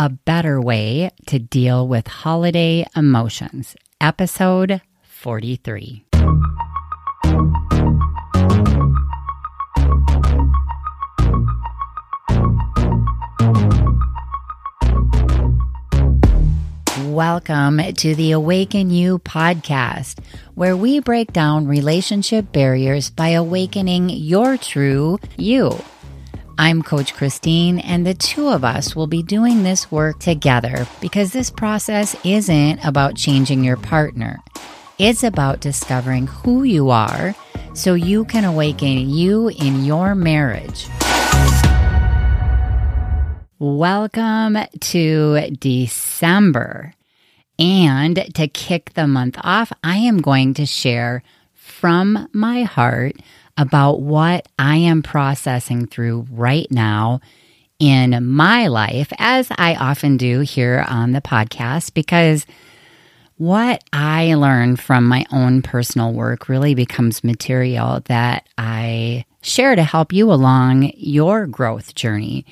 A Better Way to Deal with Holiday Emotions, episode 43. Welcome to the Awaken You podcast, where we break down relationship barriers by awakening your true you. I'm Coach Christine, and the two of us will be doing this work together because this process isn't about changing your partner. It's about discovering who you are so you can awaken you in your marriage. Welcome to December. And to kick the month off, I am going to share from my heart about what I am processing through right now in my life, as I often do here on the podcast, because what I learn from my own personal work really becomes material that I share to help you along your growth journey.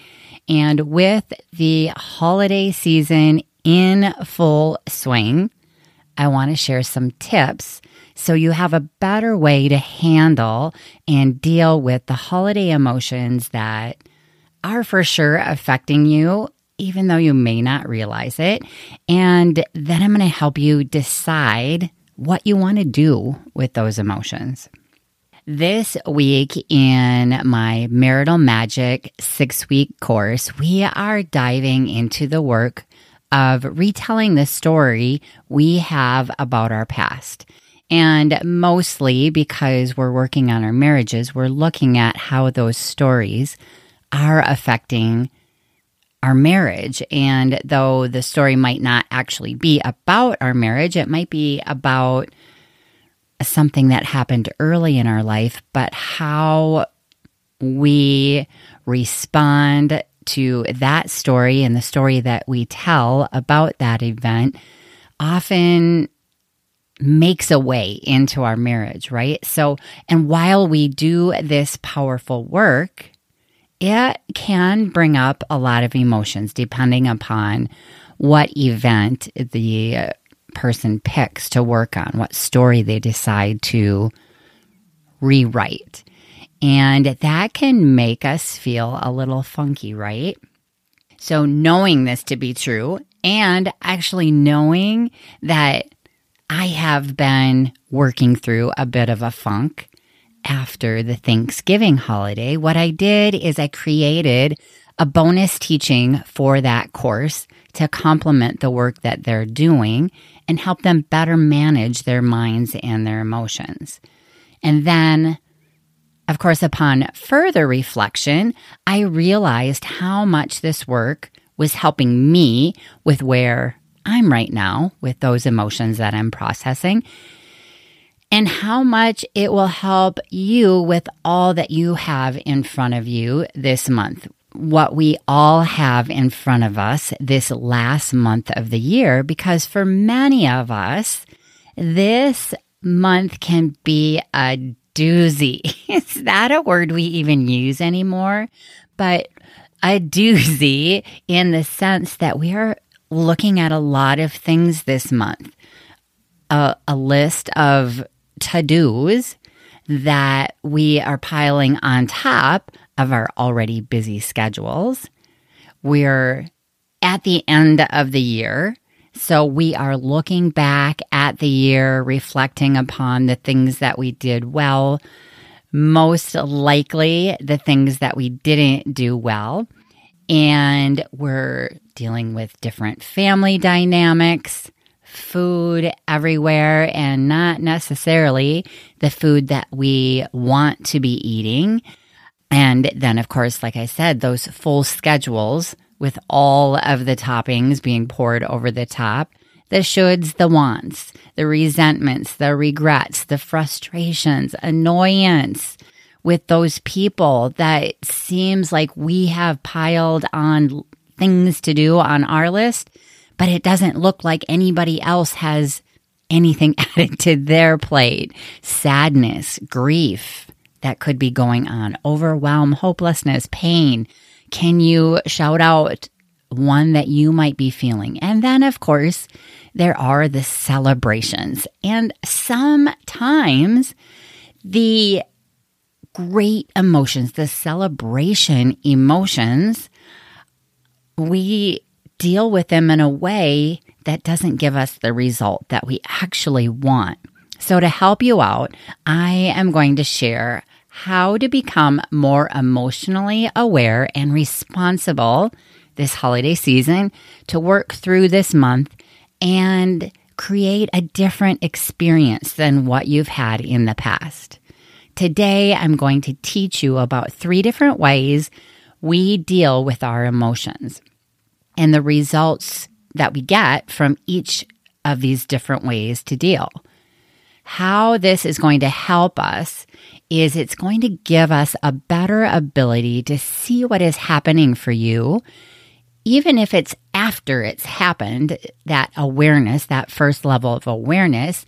And with the holiday season in full swing, I want to share some tips so you have a better way to handle and deal with the holiday emotions that are for sure affecting you, even though you may not realize it. And then I'm going to help you decide what you want to do with those emotions. This week in my Marital Magic six week course, we are diving into the work of retelling the story we have about our past. And mostly because we're working on our marriages, we're looking at how those stories are affecting our marriage. And though the story might not actually be about our marriage, it might be about something that happened early in our life, but how we respond to that story and the story that we tell about that event often makes a way into our marriage, right? So, and while we do this powerful work, it can bring up a lot of emotions depending upon what event the person picks to work on, what story they decide to rewrite. And that can make us feel a little funky, right? So, knowing this to be true and actually knowing that I have been working through a bit of a funk after the Thanksgiving holiday, what I did is I created a bonus teaching for that course to complement the work that they're doing and help them better manage their minds and their emotions. And then, of course, upon further reflection, I realized how much this work was helping me with where I'm right now with those emotions that I'm processing and how much it will help you with all that you have in front of you this month. What we all have in front of us this last month of the year, because for many of us, this month can be a doozy. Is that a word we even use anymore? But a doozy in the sense that we are looking at a lot of things this month. A, a list of to dos that we are piling on top of our already busy schedules. We're at the end of the year. So we are looking back at the year, reflecting upon the things that we did well, most likely the things that we didn't do well. And we're dealing with different family dynamics, food everywhere, and not necessarily the food that we want to be eating. And then, of course, like I said, those full schedules with all of the toppings being poured over the top the shoulds, the wants, the resentments, the regrets, the frustrations, annoyance with those people that seems like we have piled on things to do on our list, but it doesn't look like anybody else has anything added to their plate. Sadness, grief, that could be going on overwhelm, hopelessness, pain. Can you shout out one that you might be feeling. And then, of course, there are the celebrations. And sometimes the great emotions, the celebration emotions, we deal with them in a way that doesn't give us the result that we actually want. So, to help you out, I am going to share how to become more emotionally aware and responsible this holiday season to work through this month and create a different experience than what you've had in the past. Today, I'm going to teach you about three different ways we deal with our emotions and the results that we get from each of these different ways to deal. How this is going to help us is it's going to give us a better ability to see what is happening for you even if it's after it's happened, that awareness, that first level of awareness,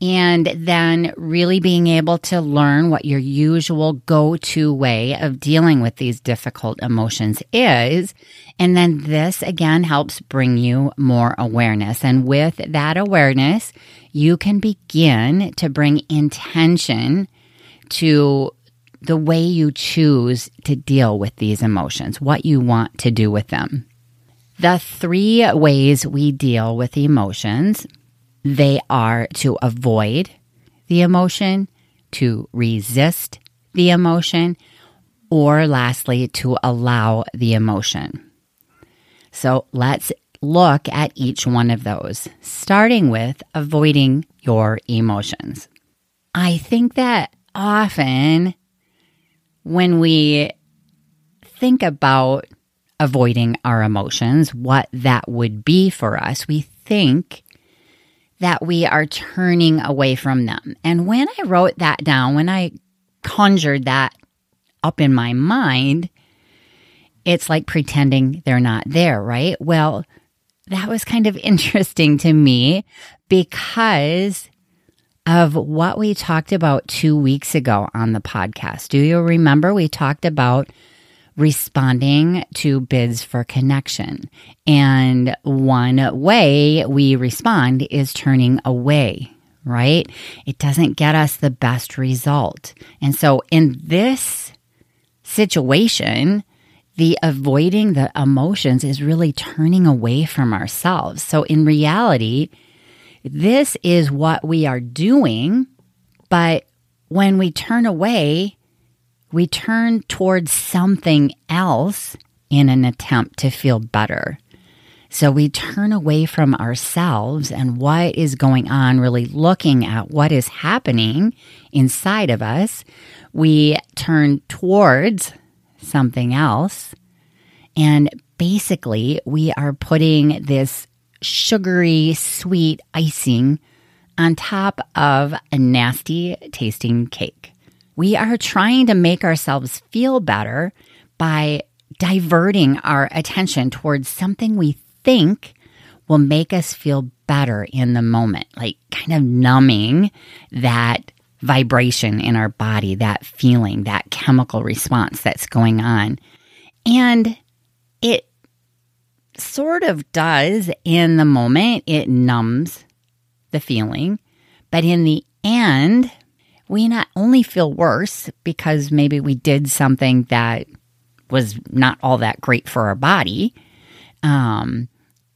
and then really being able to learn what your usual go to way of dealing with these difficult emotions is. And then this again helps bring you more awareness. And with that awareness, you can begin to bring intention to the way you choose to deal with these emotions, what you want to do with them. The three ways we deal with emotions, they are to avoid the emotion, to resist the emotion, or lastly, to allow the emotion. So let's look at each one of those, starting with avoiding your emotions. I think that often when we think about avoiding our emotions, what that would be for us, we think that we are turning away from them. And when I wrote that down, when I conjured that up in my mind, it's like pretending they're not there, right? Well, that was kind of interesting to me because of what we talked about two weeks ago on the podcast. Do you remember we talked about responding to bids for connection. And one way we respond is turning away, right? It doesn't get us the best result. And so in this situation, the avoiding the emotions is really turning away from ourselves. So in reality, this is what we are doing. But when we turn away, we turn towards something else in an attempt to feel better. So we turn away from ourselves and what is going on, really looking at what is happening inside of us. We turn towards something else. And basically, we are putting this sugary, sweet icing on top of a nasty tasting cake. We are trying to make ourselves feel better by diverting our attention towards something we think will make us feel better in the moment, like kind of numbing that vibration in our body, that feeling, that chemical response that's going on. And it sort of does in the moment, it numbs the feeling. But in the end, we not only feel worse because maybe we did something that was not all that great for our body, um,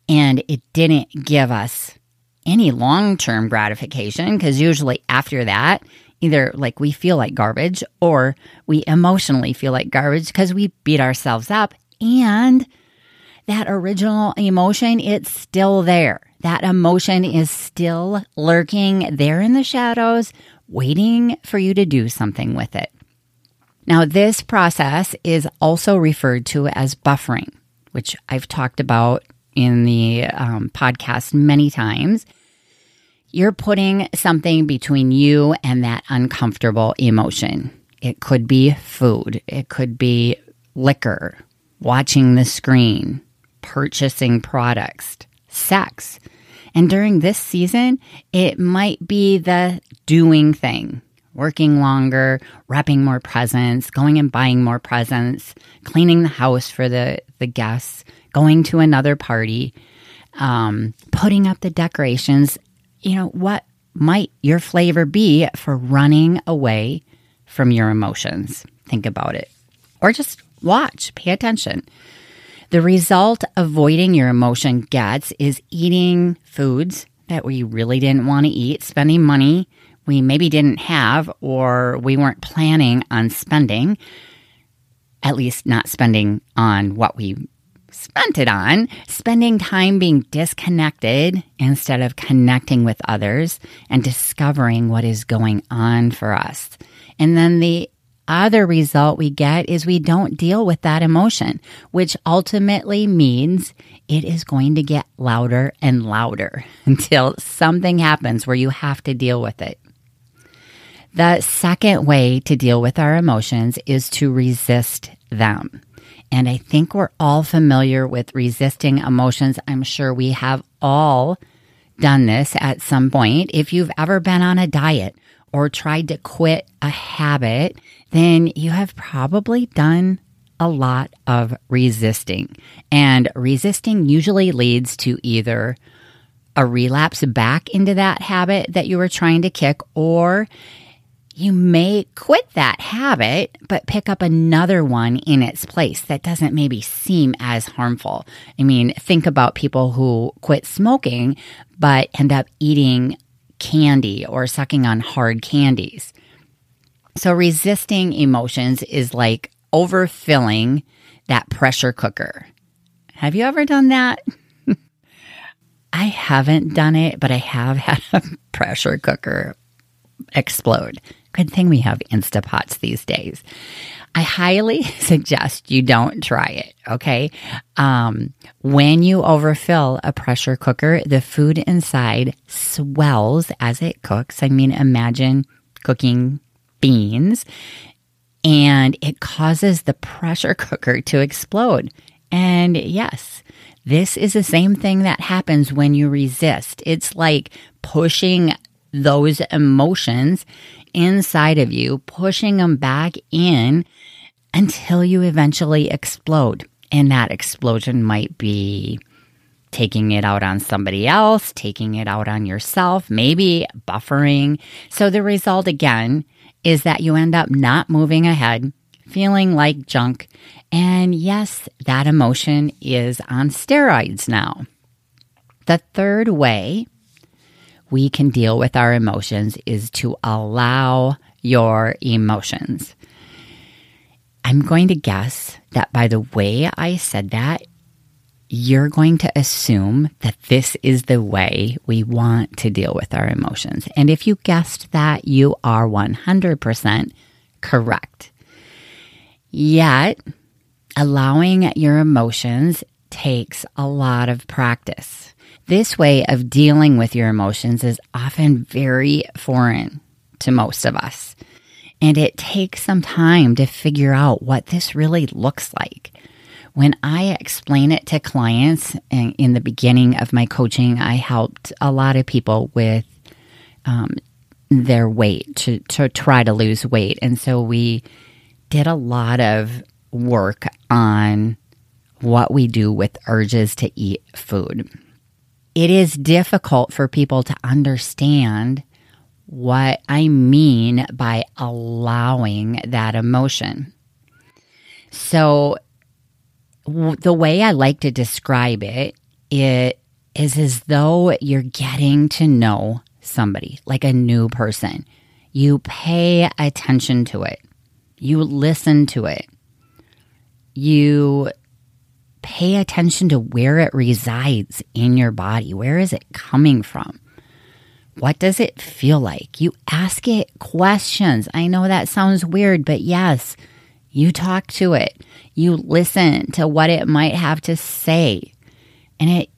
and it didn't give us any long term gratification because usually after that, either like we feel like garbage or we emotionally feel like garbage because we beat ourselves up and that original emotion, it's still there. That emotion is still lurking there in the shadows, waiting for you to do something with it. Now, this process is also referred to as buffering, which I've talked about in the um, podcast many times. You're putting something between you and that uncomfortable emotion. It could be food, it could be liquor, watching the screen, purchasing products, sex, and during this season, it might be the doing thing, working longer, wrapping more presents, going and buying more presents, cleaning the house for the, the guests, going to another party, um, putting up the decorations. You know, what might your flavor be for running away from your emotions? Think about it. Or just watch, pay attention. The result avoiding your emotion gets is eating foods that we really didn't want to eat, spending money we maybe didn't have or we weren't planning on spending, at least not spending on what we spent it on, spending time being disconnected instead of connecting with others and discovering what is going on for us. And then the other result we get is we don't deal with that emotion, which ultimately means it is going to get louder and louder until something happens where you have to deal with it. The second way to deal with our emotions is to resist them. And I think we're all familiar with resisting emotions. I'm sure we have all done this at some point. If you've ever been on a diet or tried to quit a habit, then you have probably done a lot of resisting. And resisting usually leads to either a relapse back into that habit that you were trying to kick, or you may quit that habit, but pick up another one in its place that doesn't maybe seem as harmful. I mean, think about people who quit smoking, but end up eating candy or sucking on hard candies. So resisting emotions is like overfilling that pressure cooker. Have you ever done that? I haven't done it, but I have had a pressure cooker explode. Good thing we have Instapots these days. I highly suggest you don't try it. Okay. Um, when you overfill a pressure cooker, the food inside swells as it cooks. I mean, imagine cooking beans and it causes the pressure cooker to explode. And yes, this is the same thing that happens when you resist. It's like pushing those emotions inside of you, pushing them back in until you eventually explode. And that explosion might be taking it out on somebody else, taking it out on yourself, maybe buffering. So the result again is that you end up not moving ahead, feeling like junk. And yes, that emotion is on steroids now. The third way we can deal with our emotions is to allow your emotions. I'm going to guess that by the way I said that, you're going to assume that this is the way we want to deal with our emotions. And if you guessed that, you are 100% correct. Yet, allowing your emotions takes a lot of practice. This way of dealing with your emotions is often very foreign to most of us. And it takes some time to figure out what this really looks like. When I explain it to clients in the beginning of my coaching, I helped a lot of people with um, their weight to, to try to lose weight. And so we did a lot of work on what we do with urges to eat food it is difficult for people to understand what I mean by allowing that emotion. So, w- the way I like to describe it, it is as though you're getting to know somebody, like a new person. You pay attention to it, you listen to it, you pay attention to where it resides in your body. Where is it coming from? What does it feel like? You ask it questions. I know that sounds weird, but yes, you talk to it. You listen to what it might have to say. And it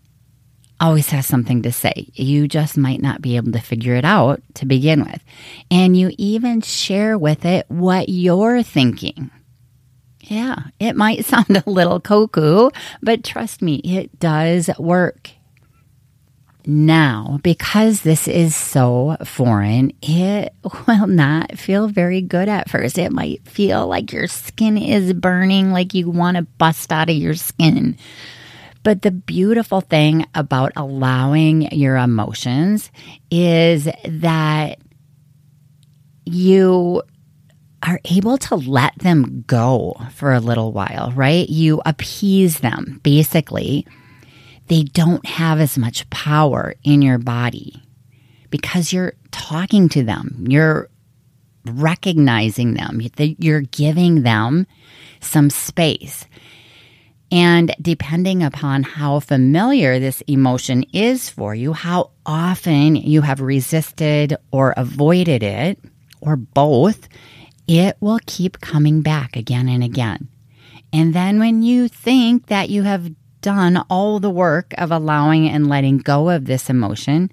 always has something to say. You just might not be able to figure it out to begin with. And you even share with it what you're thinking. Yeah, it might sound a little cuckoo, but trust me, it does work. Now, because this is so foreign, it will not feel very good at first. It might feel like your skin is burning, like you want to bust out of your skin. But the beautiful thing about allowing your emotions is that you are able to let them go for a little while, right? You appease them basically they don't have as much power in your body because you're talking to them. You're recognizing them. You're giving them some space. And depending upon how familiar this emotion is for you, how often you have resisted or avoided it, or both, it will keep coming back again and again. And then when you think that you have done all the work of allowing and letting go of this emotion,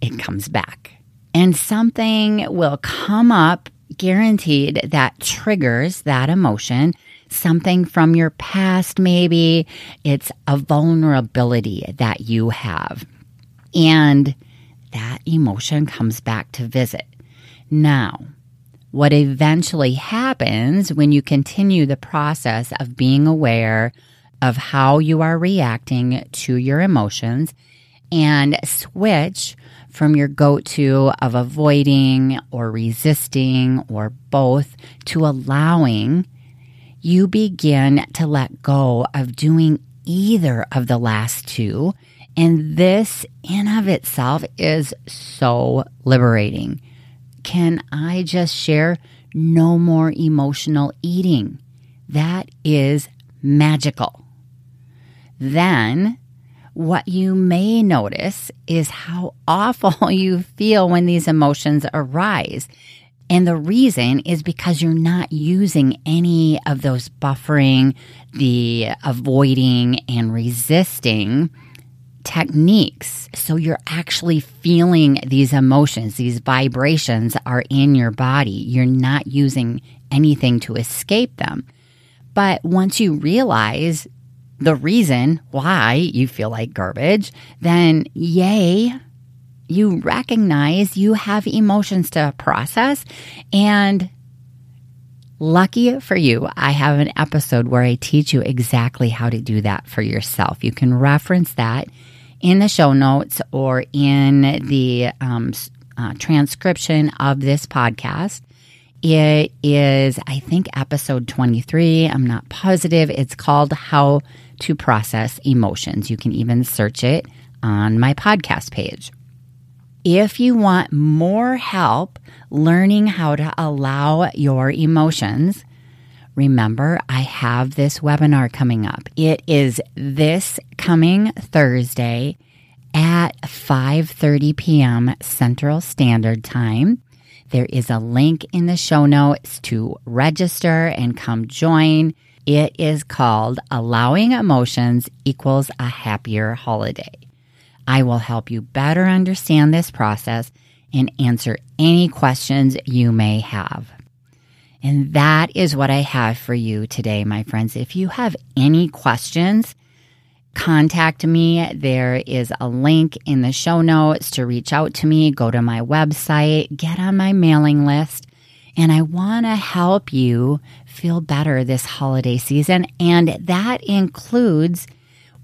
it comes back. And something will come up guaranteed that triggers that emotion. Something from your past, maybe it's a vulnerability that you have. And that emotion comes back to visit. Now, what eventually happens when you continue the process of being aware of how you are reacting to your emotions and switch from your go to of avoiding or resisting or both to allowing, you begin to let go of doing either of the last two. And this in of itself is so liberating. Can I just share no more emotional eating? That is magical then what you may notice is how awful you feel when these emotions arise. And the reason is because you're not using any of those buffering, the avoiding, and resisting techniques. So you're actually feeling these emotions, these vibrations are in your body. You're not using anything to escape them. But once you realize the reason why you feel like garbage, then yay, you recognize you have emotions to process. And lucky for you, I have an episode where I teach you exactly how to do that for yourself. You can reference that in the show notes or in the um, uh, transcription of this podcast. It is, I think, episode 23. I'm not positive. It's called How to process emotions. You can even search it on my podcast page. If you want more help learning how to allow your emotions, remember I have this webinar coming up. It is this coming Thursday at 5:30 p.m. Central Standard Time. There is a link in the show notes to register and come join. It is called Allowing Emotions Equals a Happier Holiday. I will help you better understand this process and answer any questions you may have. And that is what I have for you today, my friends. If you have any questions, contact me. There is a link in the show notes to reach out to me. Go to my website, get on my mailing list. And I want to help you feel better this holiday season. And that includes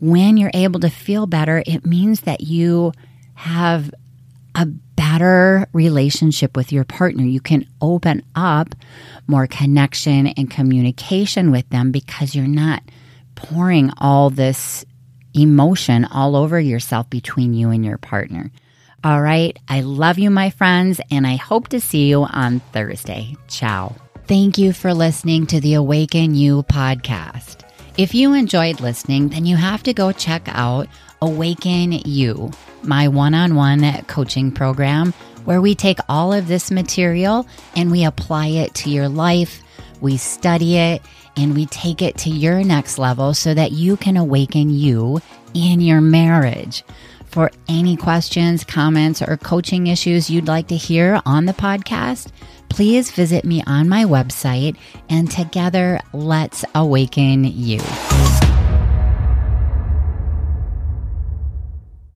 when you're able to feel better, it means that you have a better relationship with your partner. You can open up more connection and communication with them because you're not pouring all this emotion all over yourself between you and your partner. All right. I love you, my friends, and I hope to see you on Thursday. Ciao. Thank you for listening to the Awaken You podcast. If you enjoyed listening, then you have to go check out Awaken You, my one on one coaching program, where we take all of this material and we apply it to your life, we study it, and we take it to your next level so that you can awaken you in your marriage. For any questions, comments, or coaching issues you'd like to hear on the podcast, please visit me on my website and together let's awaken you.